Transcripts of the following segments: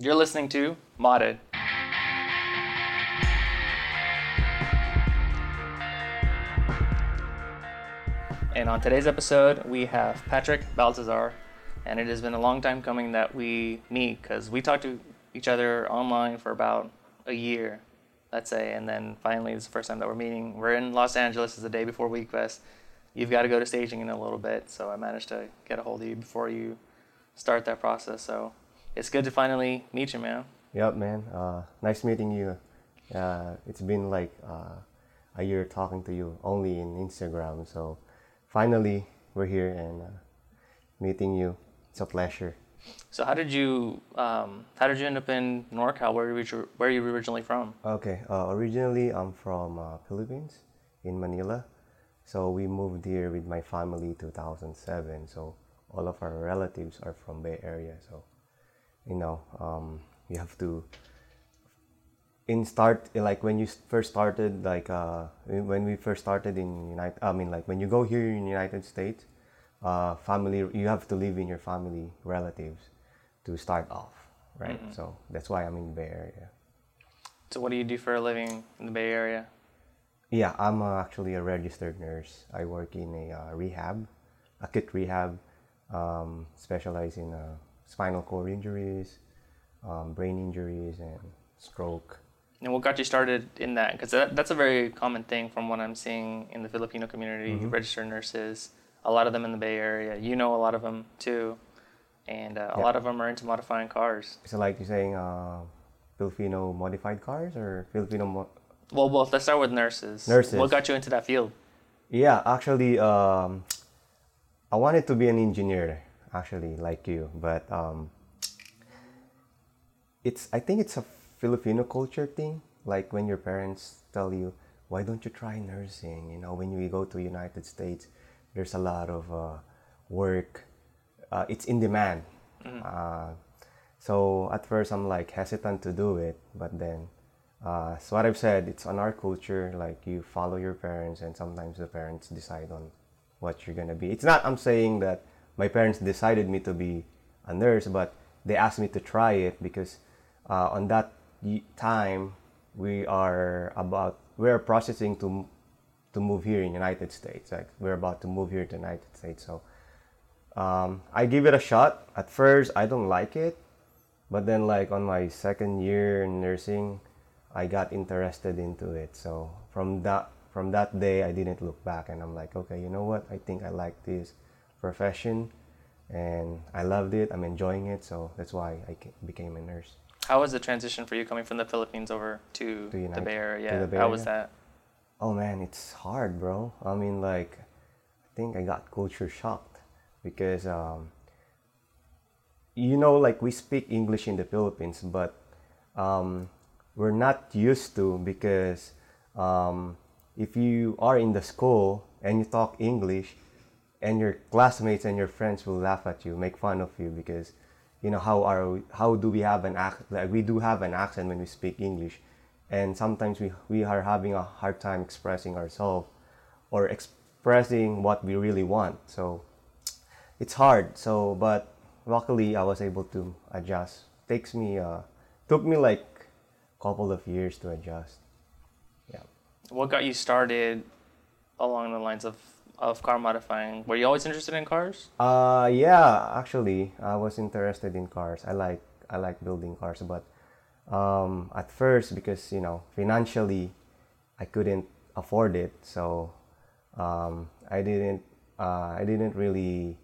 You're listening to Modded. And on today's episode, we have Patrick Baltazar. And it has been a long time coming that we meet because we talked to each other online for about a year, let's say. And then finally, it's the first time that we're meeting. We're in Los Angeles, it's the day before Wekfest. You've got to go to staging in a little bit. So I managed to get a hold of you before you start that process. So it's good to finally meet you, man. Yep, man. Uh, nice meeting you. Uh, it's been like uh, a year talking to you only in Instagram. So finally, we're here and uh, meeting you. It's a pleasure. So how did you um, how did you end up in NorCal? Where were you, where are you originally from? Okay, uh, originally I'm from uh, Philippines in Manila. So we moved here with my family 2007. So all of our relatives are from Bay Area. So you know, um, you have to in start like when you first started like uh, when we first started in United I mean like when you go here in United States uh, family you have to live in your family relatives to start off right Mhm. so that's why I'm in the Bay Area So what do you do for a living in the Bay Area? yeah I'm uh, actually a registered nurse I work in a uh, rehab acute rehab um, specialize in uh, spinal cord injuries um, brain injuries and stroke And what got you started in that? Because that, that's a very common thing from what I'm seeing in the Filipino community. Mhm. Registered nurses, a lot of them in the Bay Area. You know a lot of them too, and uh, a Yeah. lot of them are into modifying cars. So like you're saying, uh, Filipino modified cars or Filipino? Mo- Well, both. Let's start with nurses. Nurses. What got you into that field? yeah, actually, um, I wanted to be an engineer. Actually, like you, but um, it's I think it's a Filipino culture thing. Like when your parents tell you, "Why don't you try nursing?" You know, when you go to United States, there's a lot of uh, work. Uh, it's in demand. Uh, so at first I'm like hesitant to do it, but then, uh, so what I've said, it's on our culture. Like you follow your parents, and sometimes the parents decide on what you're gonna be. It's not. I'm saying that my parents decided me to be a nurse, but they asked me to try it because uh, on that time we are about we are processing to to move here in United States. Like we're about to move here to United States, so um, I give it a shot. At first, I don't like it, but then like on my second year in nursing, I got interested into it. So from that from that day, I didn't look back, and I'm like, okay, you know what? I think I like this profession, and I loved it. I'm enjoying it, so that's why I became a nurse. How was the transition for you coming from the Philippines over to, To the United- Bay Area? Yeah. the Bay How was that? Oh man, it's hard, bro. I mean, like, I think I got culture shocked because, um, you know, like we speak English in the Philippines, but um, we're not used to because um, if you are in the school and you talk English, and your classmates and your friends will laugh at you, make fun of you because, you know, how are we, how do we have an accent? Like we do have an accent when we speak English, and sometimes we we are having a hard time expressing ourselves or expressing what we really want. So it's hard. So, but luckily I was able to adjust. Takes me uh, took me like a couple of years to adjust. Yeah. What got you started along the lines of, of car modifying? Were you always interested in cars? Uh, yeah, actually, I was interested in cars. I like I like building cars, but um, at first because you know financially, I couldn't afford it, so um, I didn't uh, I didn't really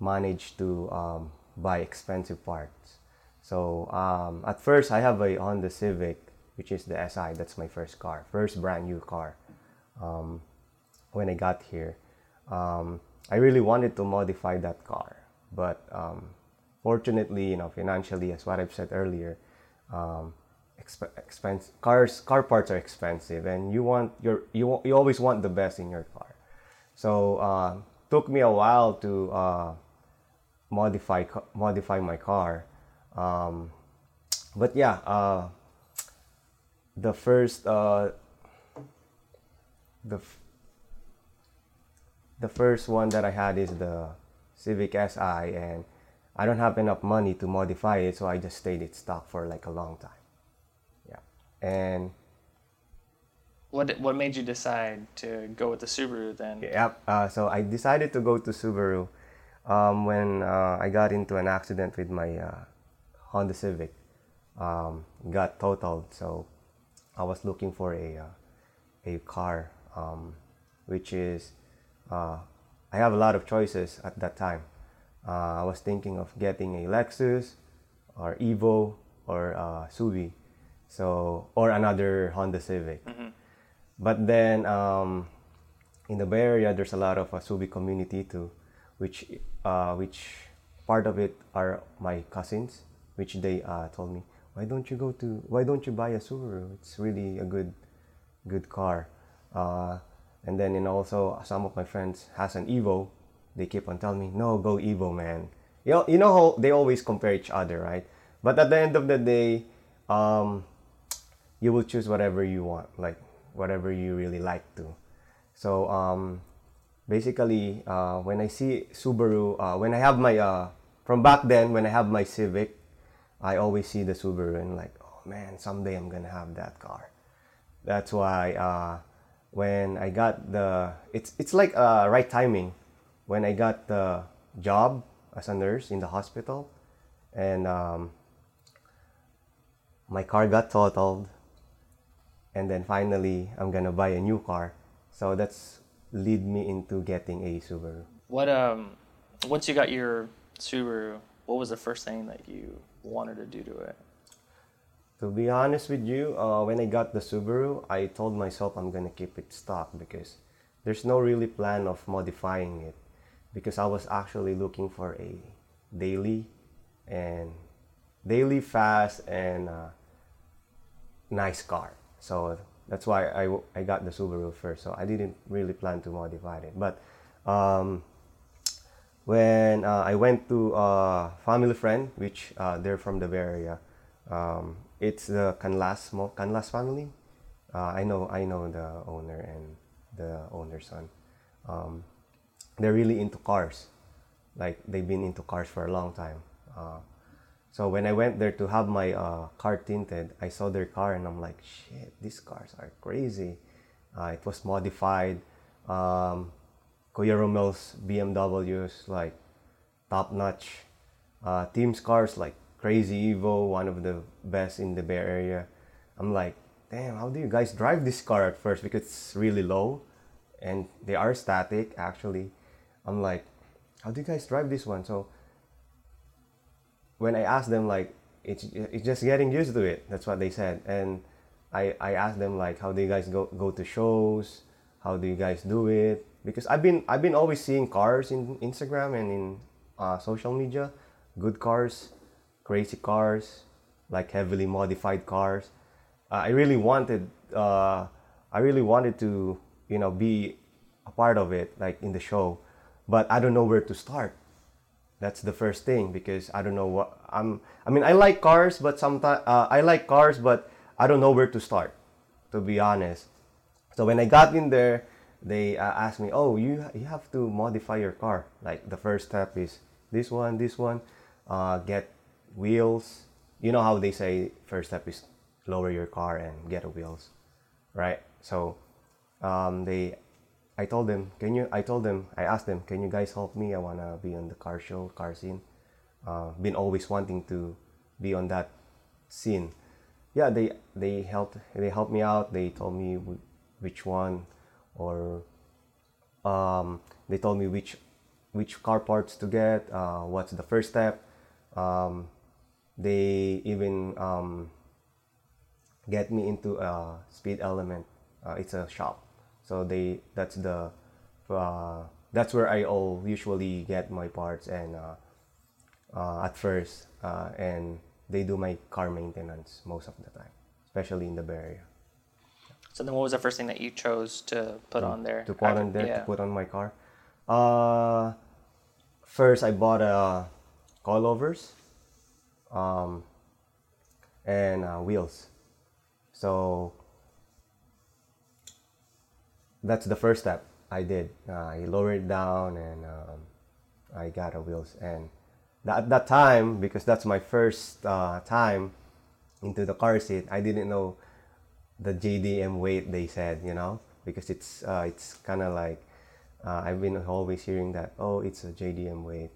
manage to um, buy expensive parts. So um, at first, I have a Honda Civic, which is the SI. That's my first car, first brand new car. Um, when I got here, um, I really wanted to modify that car, but um, fortunately, you know, financially, as what I've said earlier, um, exp- expense cars car parts are expensive, and you want your you you always want the best in your car. So uh, took me a while to uh, modify modify my car, um, but yeah, uh, the first uh, the the first one that I had is the Civic Si, and I don't have enough money to modify it, so I just stayed it stock for like a long time. Yeah, and What what made you decide to go with the Subaru then? Yep. Uh, so I decided to go to Subaru um, when uh, I got into an accident with my uh, Honda Civic. Um, got totaled, so I was looking for a uh, a car, um, which is uh, I have a lot of choices at that time. Uh, I was thinking of getting a Lexus, or Evo, or uh, Subi, so or another Honda Civic. But then um, in the Bay Area, there's a lot of uh, Subi community too, which uh, which part of it are my cousins, which they uh, told me, why don't you go to, why don't you buy a Subaru? It's really a good, good car. And then and also some of my friends has an Evo. They keep on telling me, no, go Evo, man. You know, you know how they always compare each other, right? But at the end of the day, um, you will choose whatever you want, like whatever you really like to. So um, basically, uh, when I see Subaru, uh, when I have my uh, from back then, when I have my Civic, I always see the Subaru and like, oh man, someday I'm gonna have that car. That's why uh, when I got the, it's it's like uh, right timing. When I got the job as a nurse in the hospital, and um, my car got totaled and then finally I'm gonna buy a new car. So that's lead me into getting a Subaru. What um once you got your Subaru, what was the first thing that you wanted to do to it? To be honest with you, uh, when I got the Subaru, I told myself I'm gonna keep it stock because there's no really plan of modifying it because I was actually looking for a daily and daily fast and uh, nice car. So that's why I, I got the Subaru first. So I didn't really plan to modify it. But um, when uh, I went to a family friend, which uh, they're from the Bay Area, um, it's the Canlas Canlas family. Uh, I know I know the owner and the owner's son. Um, they're really into cars. Like they've been into cars for a long time. Uh, so when I went there to have my uh, car tinted, I saw their car and I'm like, shit, these cars are crazy. Uh, it was modified. Um, Kuya Romel's BMWs like top notch. Uh, Team's cars like Crazy Evo, one of the best in the Bay Area. I'm like, damn, how do you guys drive this car at first? Because it's really low and they are static actually. I'm like, how do you guys drive this one? So when I asked them like it's it's just getting used to it. That's what they said. And I I asked them like how do you guys go go to shows? How do you guys do it? Because I've been I've been always seeing cars in Instagram and in uh, social media, good cars, crazy cars, like heavily modified cars. Uh, I really wanted uh, I really wanted to you know be a part of it like in the show, but I don't know where to start that's the first thing because I don't know what I'm. I mean, I like cars, but sometimes uh, I like cars, but I don't know where to start. To be honest, so when I got in there, they uh, asked me, "Oh, you you have to modify your car. Like the first step is this one, this one. Uh, get wheels. You know how they say first step is lower your car and get a wheels, right? So um, they I told them, can you? I told them, I asked them, can you guys help me? I wanna be on the car show, car scene. Uh, been always wanting to be on that scene. Yeah, they they helped they helped me out. They told me wh- which one, or um, they told me which which car parts to get. Uh, what's the first step? Um, they even um, get me into a speed element. Uh, it's a shop so they that's the uh, that's where I all usually get my parts and uh, uh, at first uh, and they do my car maintenance most of the time, especially in the Bay Area. So then, what was the first thing that you chose to put on there? To put after- on there yeah. to put on my car. Uh, first I bought a coilovers, um, and uh, wheels. So that's the first step I did. Uh, I lowered it down and um, I got a wheels and at that time, because that's my first uh, time into the car seat, I didn't know the JDM weight they said, you know, because it's uh, it's kind of like uh, I've been always hearing that oh it's a JDM weight.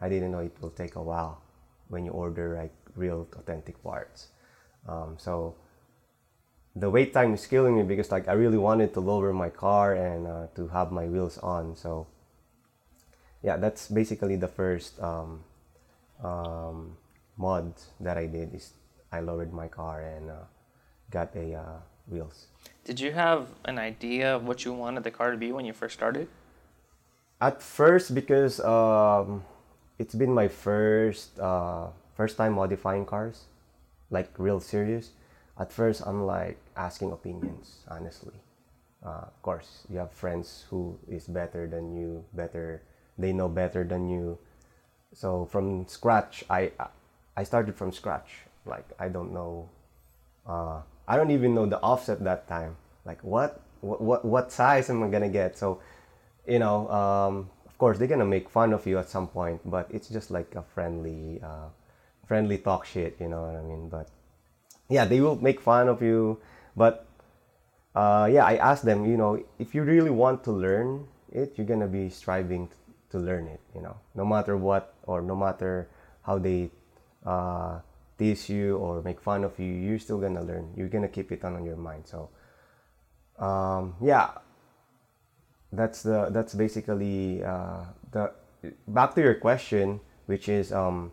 I didn't know it will take a while when you order like real authentic parts. Um, so the wait time is killing me because like I really wanted to lower my car and uh, to have my wheels on. So yeah, that's basically the first um, um, mod that I did is I lowered my car and uh, got a uh, wheels. Did you have an idea of what you wanted the car to be when you first started? At first, because um, it's been my first uh, first time modifying cars, like real serious. At first, I'm like asking opinions, honestly. Uh, of course, you have friends who is better than you, better they know better than you. So from scratch, I I started from scratch. Like I don't know, uh, I don't even know the offset that time. Like what what what, what size am I gonna get? So, you know, um, course they're gonna make fun of you at some point, but it's just like a friendly, uh, friendly talk shit. You know what I mean? But yeah, they will make fun of you, but uh, yeah, I asked them, you know, if you really want to learn it, you're gonna be striving to learn it, you know, no matter what or no matter how they uh, tease you or make fun of you, you're still gonna learn. You're gonna keep it on your mind. So, um, yeah, that's the that's basically uh, the back to your question, which is, um,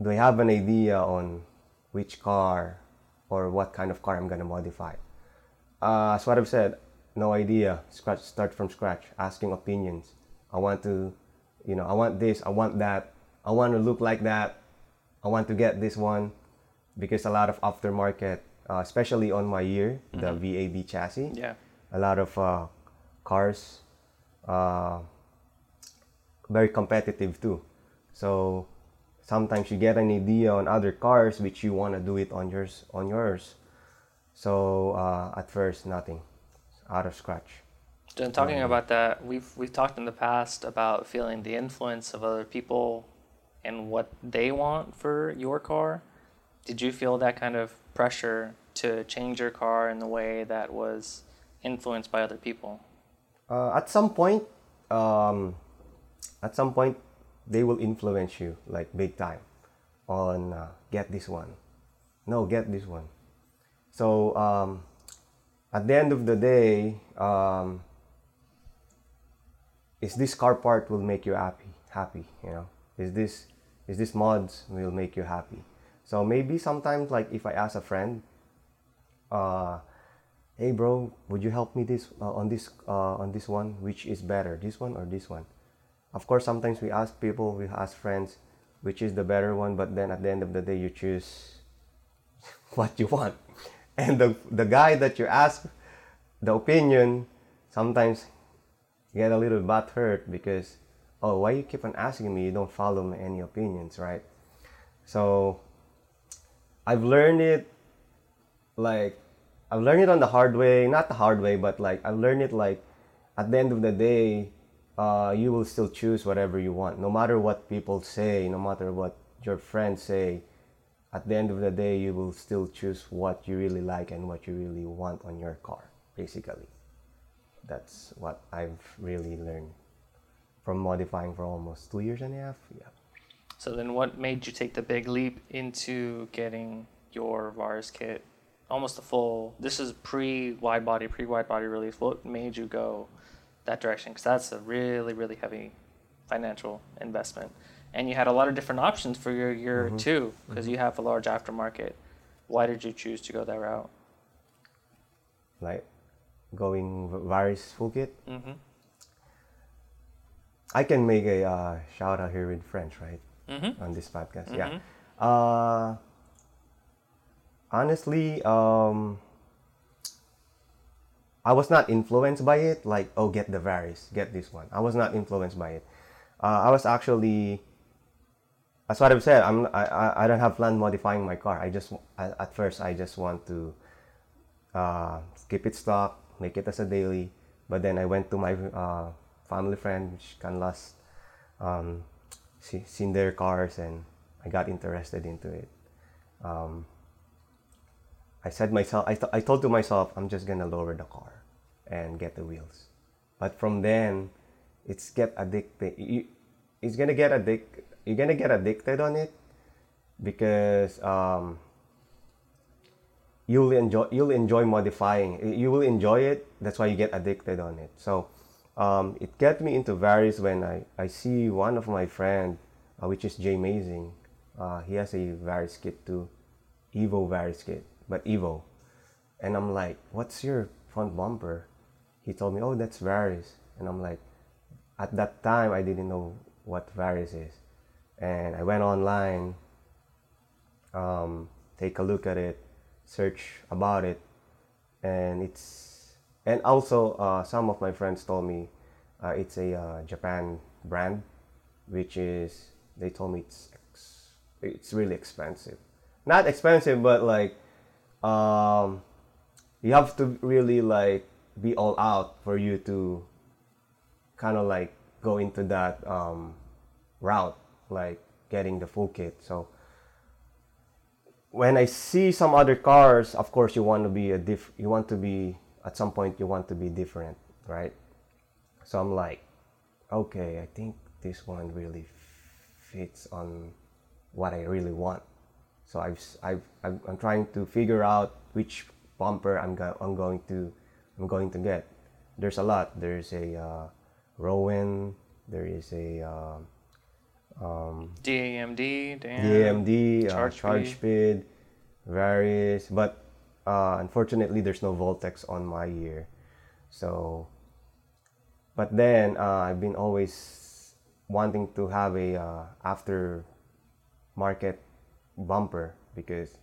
do I have an idea on which car or what kind of car I'm gonna modify? Uh, as what I've said, no idea. Scratch, start from scratch, asking opinions. I want to, you know, I want this, I want that, I want to look like that, I want to get this one, because a lot of aftermarket, uh, especially on my year, mm-hmm. the VAB chassis, yeah, a lot of uh, cars, uh, very competitive too. So sometimes you get an idea on other cars which you want to do it on yours on yours. So uh, at first nothing out of scratch. And talking um, about that, we've we've talked in the past about feeling the influence of other people and what they want for your car. Did you feel that kind of pressure to change your car in the way that was influenced by other people? Uh, at some point, um, at some point, they will influence you like big time on uh, get this one. No, get this one. So um, at the end of the day, um, is this car part will make you happy? Happy, you know? Is this is this mods will make you happy? So maybe sometimes like if I ask a friend, uh, hey bro, would you help me this uh, on this uh, on this one? Which is better, this one or this one? Of course, sometimes we ask people, we ask friends, which is the better one. But then at the end of the day, you choose what you want and the the guy that you ask the opinion sometimes get a little butt hurt because oh why you keep on asking me you don't follow any opinions right so i've learned it like i've learned it on the hard way not the hard way but like i've learned it like at the end of the day uh, you will still choose whatever you want. No matter what people say no matter what your friends say at the end of the day you will still choose what you really like and what you really want on your car basically. That's what i've really learned from modifying for almost two years and a half yeah. So then what made you take the big leap into getting your Varis kit almost a full this is pre wide body pre wide body release what made you go that direction because that's a really really heavy financial investment and you had a lot of different options for your year mm-hmm. too because mm-hmm. you have a large aftermarket why did you choose to go that route like going varis full kit mm-hmm. i can make a uh, shout out here in french right mm-hmm. on this podcast yeah mm-hmm. uh, honestly um, i was not influenced by it like oh get the varis get this one i was not influenced by it uh, i was actually that's what I've said. I'm I, I don't have plan modifying my car. I just at first I just want to uh, keep it stock, make it as a daily. But then I went to my uh, family friend, which Canlas um, see, seen their cars and I got interested into it. Um, I said myself, I, th- I told to myself, I'm just gonna lower the car and get the wheels. But from then, it's get addicted. You, it's gonna get addic. You're gonna get addicted on it because um, you'll enjoy you'll enjoy modifying. You will enjoy it. That's why you get addicted on it. So um, it got me into Varis when I, I see one of my friend, uh, which is Jay Mazing. Uh, he has a Varis kit too, Evo Varis kit, but Evo. And I'm like, what's your front bumper? He told me, oh, that's Varis. And I'm like, at that time, I didn't know what Varis is. And I went online, um, take a look at it, search about it, and it's and also uh, some of my friends told me uh, it's a uh, Japan brand, which is they told me it's ex- it's really expensive. Not expensive, but like um, you have to really like be all out for you to kind of like go into that um, route, like getting the full kit. So when I see some other cars, of course you want to be a diff. You want to be at some point you want to be different, right? So I'm like, okay, I think this one really fits on what I really want. So I've, I've, I've I'm trying to figure out which bumper I'm, go- I'm going to I'm going to get. There's a lot. There's a uh, Rowen. There is a um, um, DAMD, damn. DAMD, uh, Charge charge, speed. Varis, but uh, unfortunately, there's no Voltex on my year. So, but then uh, I've been always wanting to have a uh, after market bumper because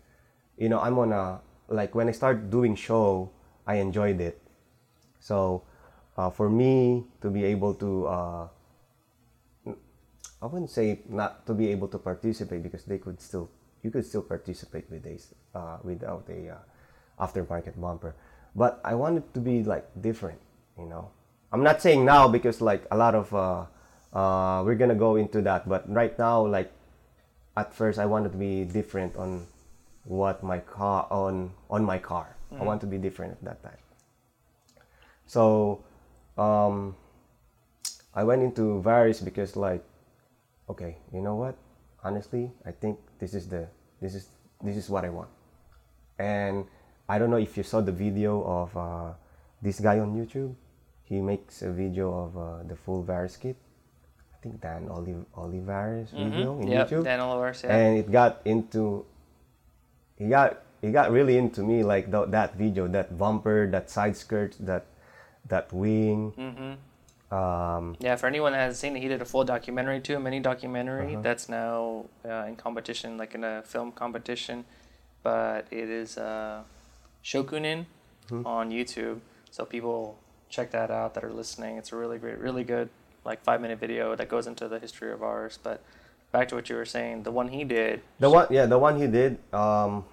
you know I'm on a like when I start doing show, I enjoyed it. So, uh, for me to be able to uh, I wouldn't say not to be able to participate because they could still you could still participate with this uh, without a uh, aftermarket bumper. But I want it to be like different, you know. I'm not saying now because like a lot of uh, uh, we're gonna go into that, but right now like at first I wanted to be different on what my car on on my car. I want to be different at that time. So um, I went into Varis because like okay, you know what? Honestly, I think this is the this is this is what I want. And I don't know if you saw the video of uh, this guy on YouTube. He makes a video of uh, the full Varis kit. I think Dan Oliv- Olivares video in Mm-hmm. Yep, YouTube. Dan Olivares, yeah. And it got into he got he got really into me like tho- that video, that bumper, that side skirt, that that wing. hmm Um, Yeah, for anyone that hasn't seen it, he did a full documentary too, a mini documentary Uh-huh. that's now uh, in competition, like in a film competition. But it is uh, Shokunin Mm-hmm. on YouTube, so people check that out that are listening. It's a really great, really good, like five minute video that goes into the history of ours. But back to what you were saying, the one he did. The one, yeah, the one he did. Um,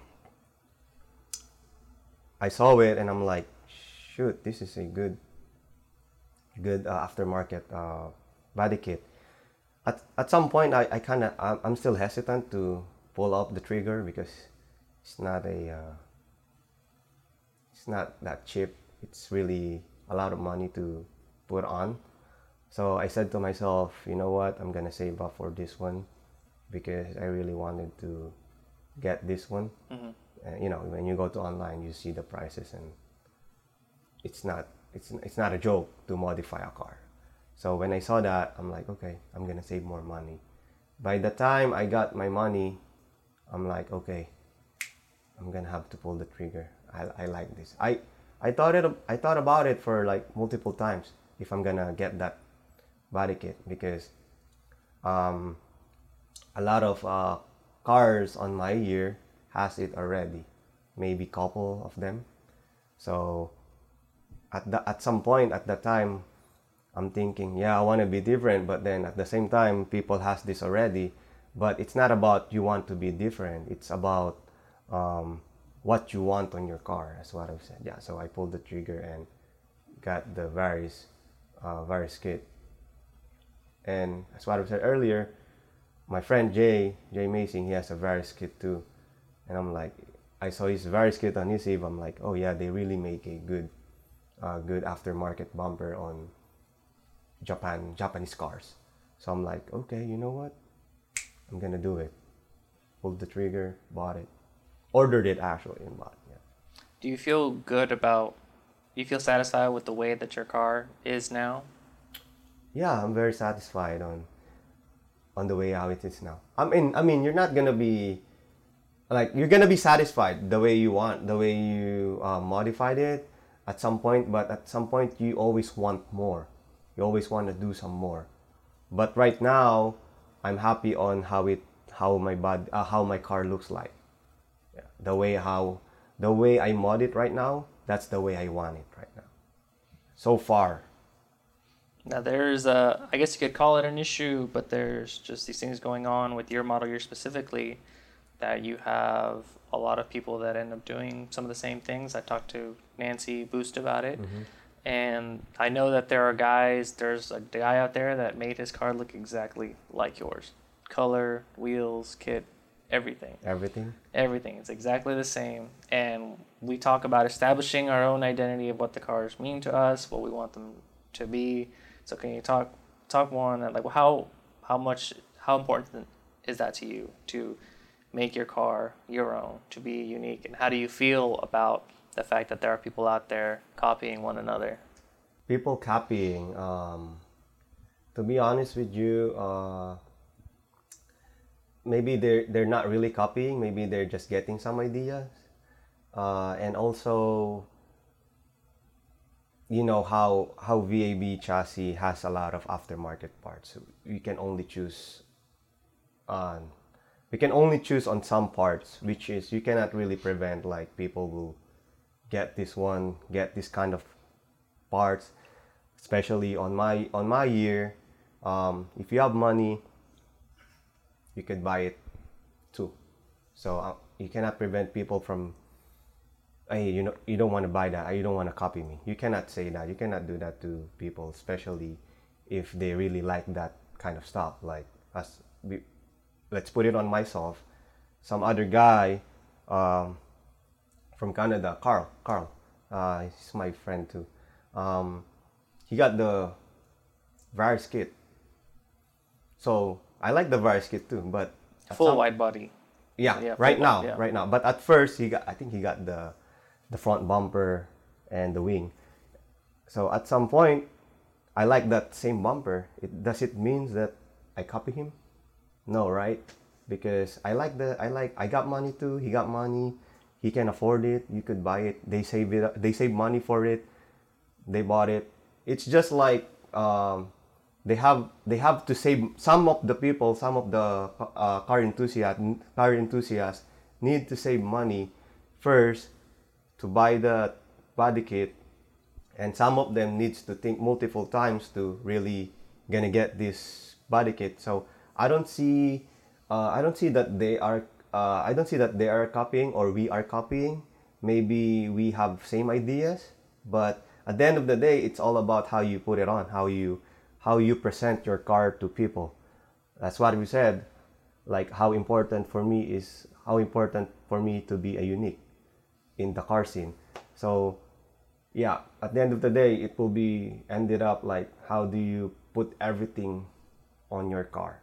I saw it and I'm like, shoot, this is a good, good uh, aftermarket uh, body kit. At at some point, I, I kind of I'm, I'm still hesitant to pull up the trigger because it's not a, uh, it's not that cheap. It's really a lot of money to put on. So I said to myself, you know what, I'm gonna save up for this one because I really wanted to get this one. Mhm. Uh, you know, when you go to online, you see the prices, and it's not it's it's not a joke to modify a car. So when I saw that, I'm like, okay, I'm gonna save more money. By the time I got my money, I'm like, okay, I'm gonna have to pull the trigger. I, I like this. I I thought it I thought about it for like multiple times if I'm gonna get that kit because um, a lot of uh, cars on my year has it already maybe couple of them. So at the, at some point at that time i'm thinking yeah i want to be different but then at the same time people has this already. But it's not about you want to be different. It's about um, what you want on your car that's what i've said. Yeah so i pulled the trigger and got the Varis uh, Varis kit and as what i said earlier my friend Jay, Jay Mason, he has a Varis kit too. And I'm like, I saw his Varis kit on his Evo. I'm like, oh yeah, they really make a good, uh, good aftermarket bumper on Japan, Japanese cars. So I'm like, okay, you know what? I'm gonna do it. Pulled the trigger, bought it, ordered it actually, and bought. Yeah. Do you feel good about? Do you feel satisfied with the way that your car is now? Yeah, I'm very satisfied on on the way how it is now. I mean, I mean, you're not gonna be like you're gonna be satisfied the way you want, the way you uh, modified it at some point. But at some point, you always want more. You always want to do some more. But right now, I'm happy on how it, how my body, uh, how my car looks like. Yeah. The way how, the way I mod it right now, that's the way I want it right now. So far, Now there's a, I guess you could call it an issue, but there's just these things going on with your model year specifically that you have a lot of people that end up doing some of the same things. I talked to Nancy Boost about it. Mm-hmm. And I know that there are guys, there's a guy out there that made his car look exactly like yours. Color, wheels, kit, everything everything. everything. It's exactly the same. And we talk about establishing our own identity of what the cars mean to us, what we want them to be. So can you talk talk more on that? Like how how much how important is that to you to make your car your own, to be unique? And how do you feel about the fact that there are people out there copying one another? people copying um, to be honest with you uh, maybe they're they're not really copying maybe they're just getting some ideas uh, and also you know how how VAB chassis has a lot of aftermarket parts. We can only choose on we can only choose on some parts which is you cannot really prevent like people will get this one get this kind of parts especially on my on my year. Um, if you have money you could buy it too. So uh, you cannot prevent people from hey you know you don't want to buy that you don't want to copy me you cannot say that you cannot do that to people especially if they really like that kind of stuff like us we, let's put it on myself some other guy um, from Canada, Carl. Carl, uh, he's my friend too. Um, he got the Varis kit. So I like the Varis kit too, but Full some- wide body. yeah, Yeah, right now, yeah. right now. But at first, he got. I think he got the, the front bumper and the wing. So at some point, I like that same bumper. It does it means that I copy him? No, right? Because I like the. I like. I got money too. He got money. He can afford it. You could buy it. They save it. They save money for it. They bought it. It's just like um, they have they have to save some of the people some of the uh, car enthusiasts car enthusiasts need to save money first to buy the body kit and some of them needs to think multiple times to really gonna get this body kit. So i don't see uh, i don't see that they are uh, i don't see that they are copying or we are copying. Maybe we have same ideas but at the end of the day it's all about how you put it on how you how you present your car to people. That's what we said like how important for me is how important for me to be a unique in the car scene. So yeah at the end of the day it will be ended up like how do you put everything on your car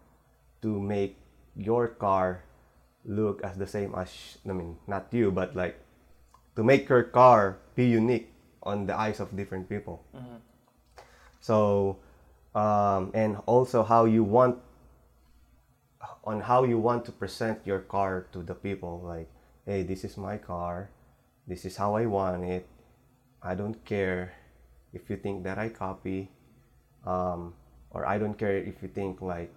to make your car look as the same as i mean not you but like to make your car be unique on the eyes of different people. So um, and also how you want on how you want to present your car to the people like hey this is my car this is how i want it. I don't care if you think that i copy um, or i don't care if you think like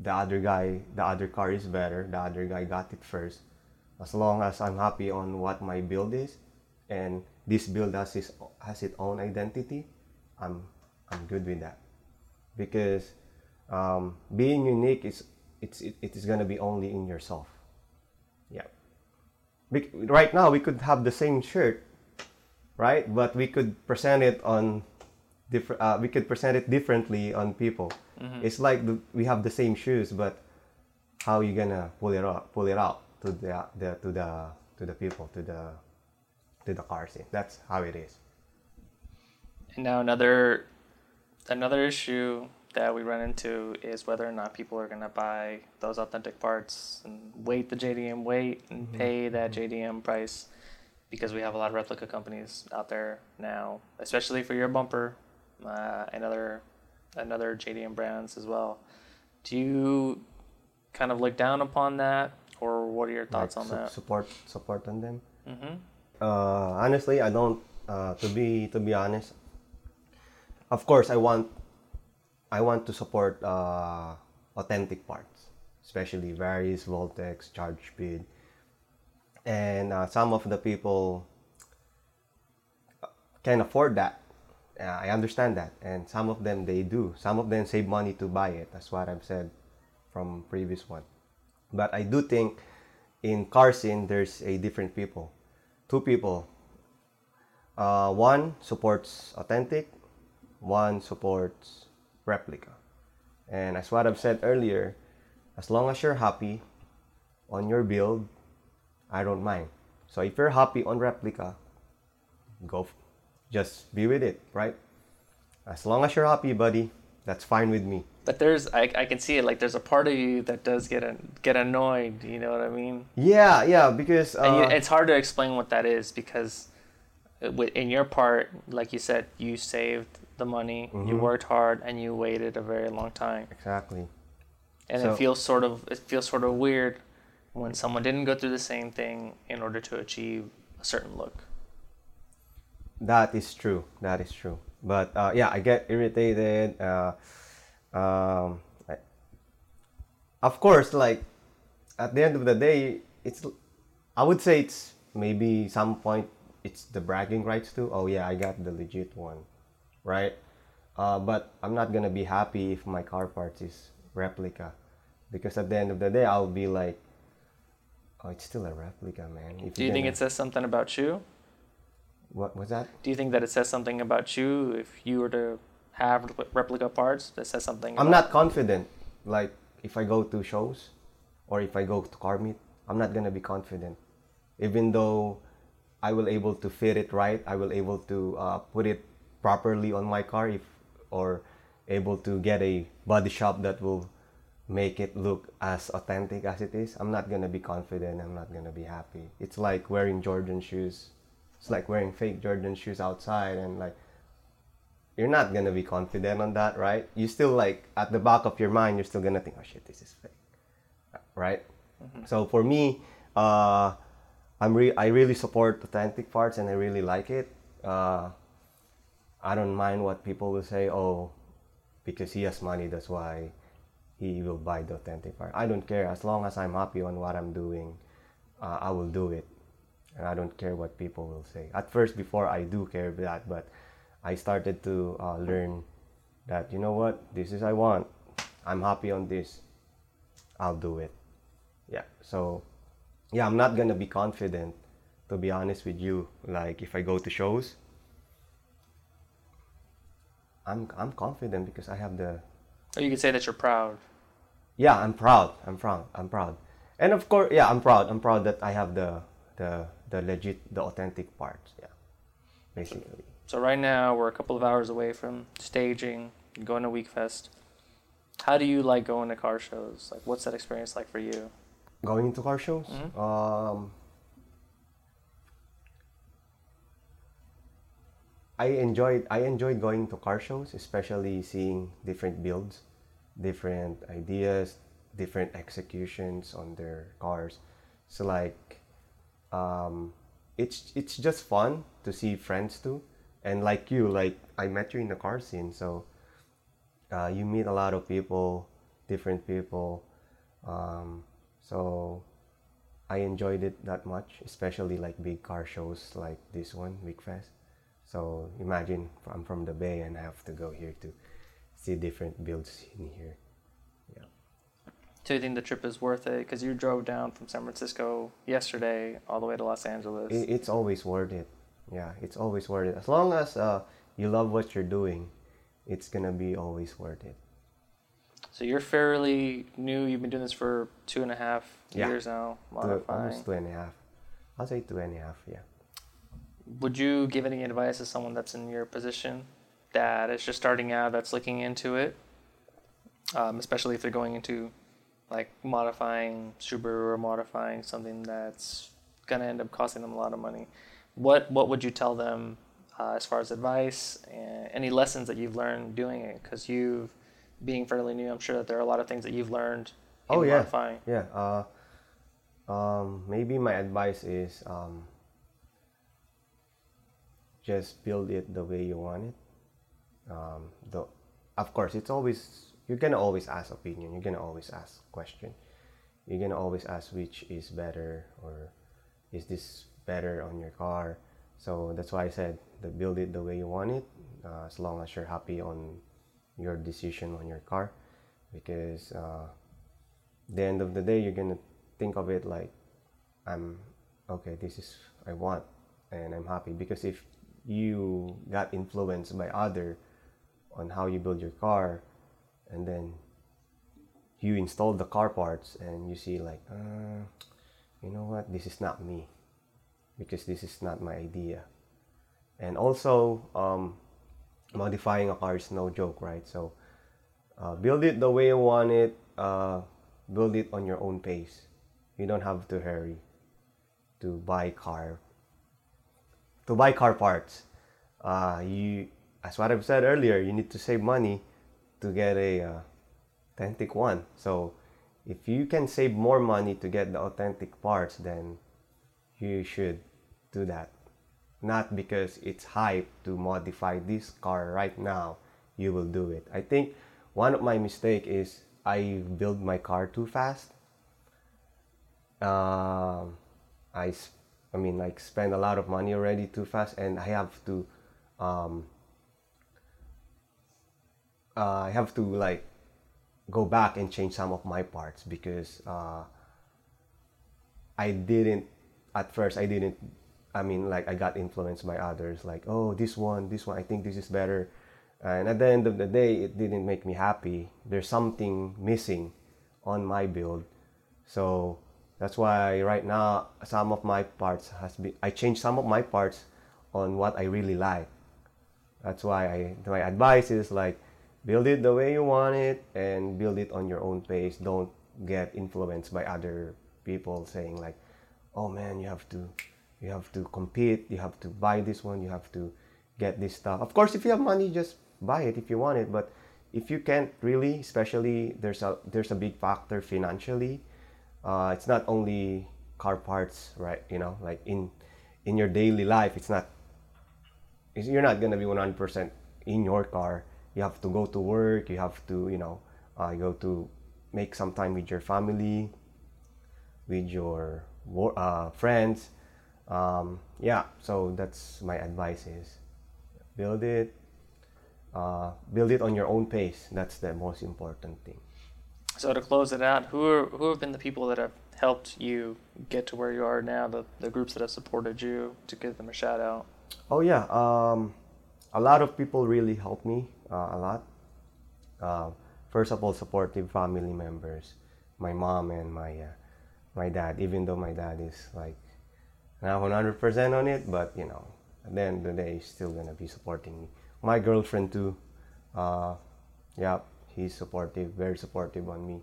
the other guy the other car is better the other guy got it first. As long as i'm happy on what my build is and this build has its, has its own identity i'm i'm good with that. Because um, being unique is it's it, it is gonna be only in yourself Bec- right now we could have the same shirt right but we could present it on different uh, we could present it differently on people it's like the, we have the same shoes but how you gonna pull it out, pull it out to the, the to the to the people, to the to the car scene. That's how it is. And now another another issue that we run into is whether or not people are gonna buy those authentic parts and wait the JDM wait and pay that JDM price because we have a lot of replica companies out there now, especially for your bumper uh, and other another JDM brands as well. Do you kind of look down upon that, or what are your thoughts Like, on su- that? Support support on them. hmm Uh, honestly, I don't. Uh, to be to be honest, of course, I want I want to support uh, authentic parts, especially Varis, Voltex, Charge Speed, and uh, some of the people can afford that. Uh, I understand that, and some of them they do. Some of them save money to buy it. That's what I've said from previous one. But I do think in car scene there's a different people, two people. Uh, one supports authentic, one supports replica. And as what I've said earlier, as long as you're happy on your build, I don't mind. So if you're happy on replica, go, f- just be with it, right? As long as you're happy, buddy, that's fine with me. But there's, I, I can see it. Like there's a part of you that does get an, get annoyed. You know what I mean? Yeah, yeah, because uh, and you, it's hard to explain what that is because uh, in your part, like you said, you saved the money, you Mhm. worked hard, and you waited a very long time. exactly. And So- it feels sort of it feels sort of weird when someone didn't go through the same thing in order to achieve a certain look. That is true. That is true. But uh, yeah, I get irritated. Uh, um, I, of course, like at the end of the day, it's. I would say it's maybe some point it's the bragging rights too. Oh yeah, I got the legit one, right? Uh, but I'm not gonna be happy if my car parts is replica, because at the end of the day, I'll be like, oh, it's still a replica, man. If Do you think gonna- it says something about you? what was that? Do you think that it says something about you if you were to have replica parts that says something? I'm not confident. Like if I go to shows or if I go to car meet, I'm not gonna be confident. Even though I will able to fit it right, I will able to uh, put it properly on my car if or able to get a body shop that will make it look as authentic as it is. I'm not gonna be confident. I'm not gonna be happy. It's like wearing Jordan shoes. It's like wearing fake Jordan shoes outside and like you're not gonna be confident on that, right? You still like at the back of your mind, you're still gonna think, oh shit, this is fake, right? So for me, uh, I'm re- I really support authentic parts and I really like it. Uh, I don't mind what people will say. Oh, because he has money, that's why he will buy the authentic part. I don't care as long as I'm happy on what I'm doing. Uh, I will do it, and I don't care what people will say. At first, before I do care that, but I started to uh, learn that you know what this is I want. I'm happy on this. I'll do it. Yeah. So, yeah, I'm not gonna be confident. To be honest with you, like if I go to shows, I'm I'm confident because I have the Or you can say that you're proud. yeah i'm proud i'm proud i'm proud and of course yeah i'm proud i'm proud that i have the the the legit the authentic part. yeah basically So right now we're a couple of hours away from staging, going to Wekfest. How do you like going to car shows? Like, what's that experience like for you? going to car shows Mhm. um i enjoyed i enjoyed going to car shows especially seeing different builds different ideas different executions on their cars. So like um it's it's just fun to see friends too. And like you like i met you in the car scene so uh, you meet a lot of people different people. Um, so i enjoyed it that much especially like big car shows like this one big fest so imagine i'm from the bay and i have to go here to see different builds in here Yeah. Do you think the trip is worth it? Because you drove down from San Francisco yesterday all the way to Los Angeles. it, it's always worth it yeah it's always worth it as long as uh, you love what you're doing it's gonna be always worth it So you're fairly new. You've been doing this for two and a half Yeah. years now, Two, almost two and a half. I'll say two and a half. Yeah. Would you give any advice to someone that's in your position that is just starting out, that's looking into it, um, especially if they're going into like modifying Subaru or modifying something that's gonna end up costing them a lot of money? What what would you tell them uh, as far as advice and any lessons that you've learned doing it? Because you've being fairly new, I'm sure that there are a lot of things that you've learned in Oh, yeah. modifying. Yeah. Uh, um, maybe my advice is um, just build it the way you want it. Um, of course, it's always you're gonna always ask opinion. You're gonna always ask question. You're gonna always ask which is better or is this better on your car. So that's why I said the build it the way you want it. Uh, as long as you're happy on your decision on your car, because. Uh, the end of the day you're gonna think of it like i'm okay this is i want and i'm happy because if you got influenced by other on how you build your car and then you install the car parts and you see like uh, you know what? This is not me because this is not my idea. And also um, modifying a car is no joke right? So uh, build it the way you want it uh, build it on your own pace. You don't have to hurry to buy car to buy car parts. Uh, you as what i've said earlier you need to save money to get a uh, authentic one. So if you can save more money to get the authentic parts then you should do that. Not because it's hype to modify this car right now you will do it. I think one of my mistake is i build my car too fast. Um, I, I mean like spend a lot of money already too fast and i have to um, uh, i have to like go back and change some of my parts because uh, I didn't at first I didn't I mean like I got influenced by others like oh this one this one I think this is better. And at the end of the day it didn't make me happy. There's something missing on my build. So that's why right now some of my parts has been I changed some of my parts on what I really like that's why I my advice is like build it the way you want it and build it on your own pace. Don't get influenced by other people saying like, "Oh man, you have to you have to compete, you have to buy this one, you have to get this stuff." Of course, if you have money, just buy it if you want it, but if you can't really, especially there's a there's a big factor financially. Uh, it's not only car parts, right? You know, like in in your daily life, it's not is you're not gonna be 100% in your car. You have to go to work. You have to, you know, uh, go to make some time with your family, with your uh, friends. Um, yeah, so that's my advice is build it, uh, build it on your own pace. That's the most important thing. So to close it out, who are, who have been the people that have helped you get to where you are now? The the groups that have supported you to give them a shout out. Oh yeah, um, a lot of people really helped me uh, a lot. Uh, first of all, supportive family members, my mom and my uh, my dad. Even though my dad is like not 100% on it, but you know, at the end of the day, he's still gonna be supporting me. My girlfriend too. Uh, yeah, he's supportive, very supportive on me,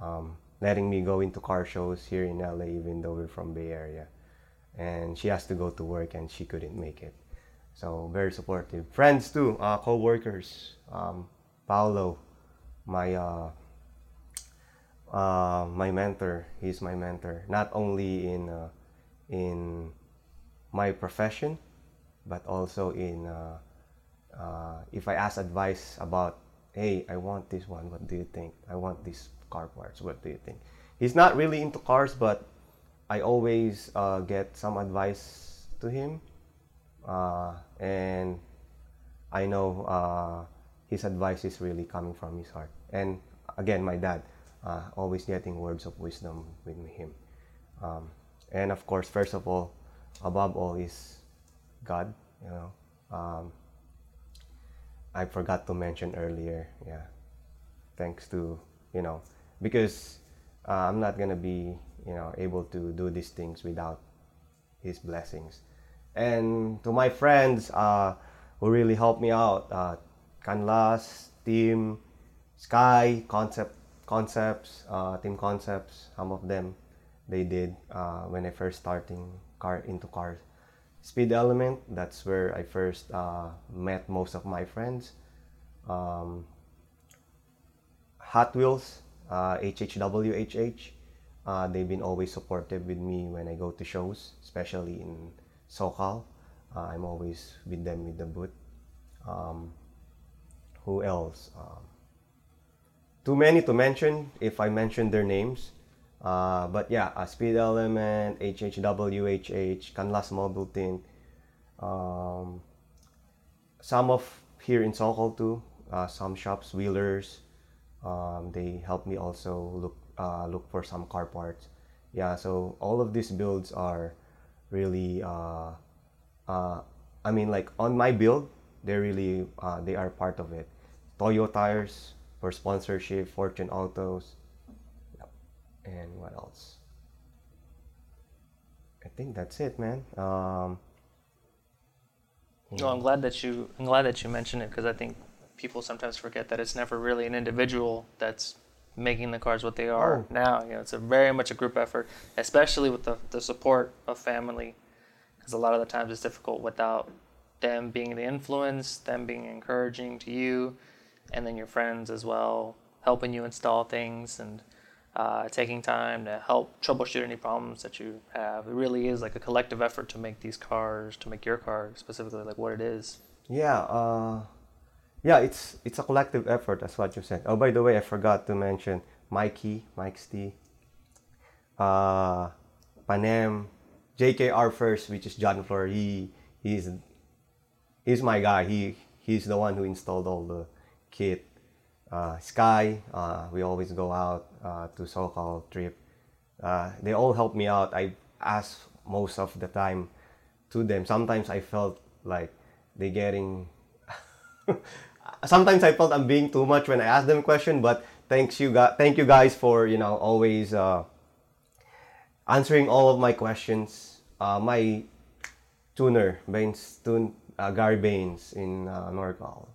um, letting me go into car shows here in LA, even though we're from Bay Area and she has to go to work and she couldn't make it. So very supportive. Friends too, uh, co-workers. Um, Paolo, my uh, uh, my mentor. He's my mentor. Not only in uh, in my profession, but also in uh, uh, if I ask advice about, hey, I want this one. What do you think? I want these car parts. What do you think? He's not really into cars, but I always uh, get some advice to him, uh, and I know uh, his advice is really coming from his heart. And again, my dad, uh, always getting words of wisdom with him. Um, and of course, first of all, above all is God. You know, um, I forgot to mention earlier. Yeah, thanks to you know because uh, I'm not gonna be you know able to do these things without his blessings. And to my friends uh, who really helped me out, uh, Canlas, Team, Sky, Concept, Concepts, uh, Team Concepts, some of them they did uh, when I first starting car into cars. Speed Element, that's where I first uh, met most of my friends. Um, Hot Wheels, uh, HHWHH, uh, they've been always supportive with me when I go to shows, especially in SoCal. Uh, I'm always with them with the booth. Um, who else? Um, too many to mention if I mention their names. Uh, but yeah, uh, Speed Element, HHWHH, Canlas Mobile Tint, um, some of here in SoCal too, uh, some shops, Wheelers, um, they help me also look uh, look for some car parts. Yeah, so all of these builds are really, uh, uh, I mean, like on my build, they're really uh, they are part of it. Toyo tires for sponsorship, Fortune Autos. And what else? I think that's it, man. Um, well, I'm glad that you I'm glad that you mentioned it because I think people sometimes forget that it's never really an individual that's making the cars what they are oh. now. You know, it's a very much a group effort, especially with the, the support of family, because a lot of the times it's difficult without them being the influence, them being encouraging to you, and then your friends as well, helping you install things and uh, taking time to help troubleshoot any problems that you have. It really is like a collective effort to make these cars, to make your car specifically like what it is. Yeah. Uh yeah, it's it's a collective effort, That's what you said. Oh, by the way, I forgot to mention Mikey, Mike's T, uh, Panem, JKR first, which is John Floor. He he's he's my guy. He he's the one who installed all the kit. Uh, Sky, uh, we always go out uh, to SoCal trip. Uh, they all help me out. I ask most of the time to them. Sometimes I felt like they getting sometimes I felt I'm being too much when I ask them question, but thanks you guys, thank you guys for you know always uh, answering all of my questions. Uh, my tuner, Baines Tune, uh, Gary Baines in uh, Norcal.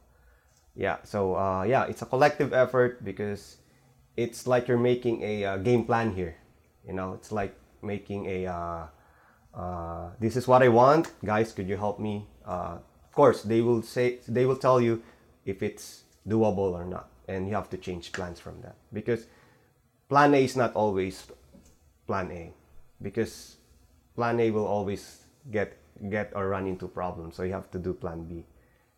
Yeah, so uh, yeah, it's a collective effort because it's like you're making a uh, game plan here. You know, it's like making a uh, uh, this is what I want, guys. Could you help me? Uh, of course, they will say they will tell you if it's doable or not. And you have to change plans from that. Because plan A is not always plan A. Because plan A will always get get or run into problems. So you have to do plan B.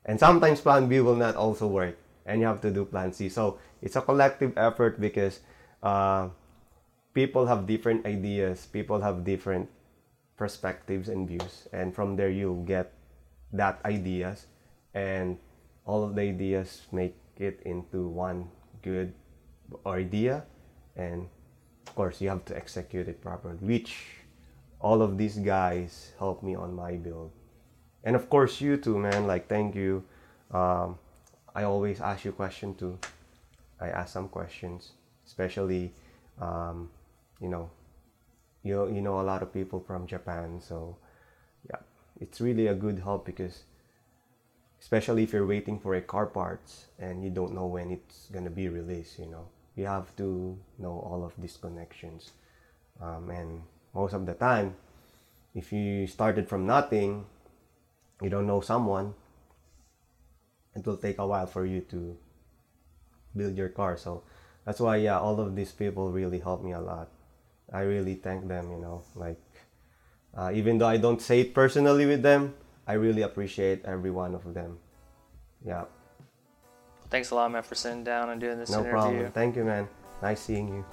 And sometimes plan B will not also work. And you have to do plan C. So it's a collective effort because uh, people have different ideas, people have different perspectives and views. And from there you get that ideas and all of the ideas make it into one good idea and of course you have to execute it properly which all of these guys helped me on my build and of course you too man. Like thank you. Um, i always ask you question too. I ask some questions especially um, you know you, you know a lot of people from japan. So yeah it's really a good help because especially if you're waiting for a car parts and you don't know when it's gonna be released you know you have to know all of these connections. Um, and most of the time if you started from nothing you don't know someone it will take a while for you to build your car so that's why yeah all of these people really help me a lot i really thank them you know like uh, even though i don't say it personally with them I really appreciate every one of them. Yeah. Thanks a lot, man, for sitting down and doing this no interview. problem. Thank you, man. Nice seeing you.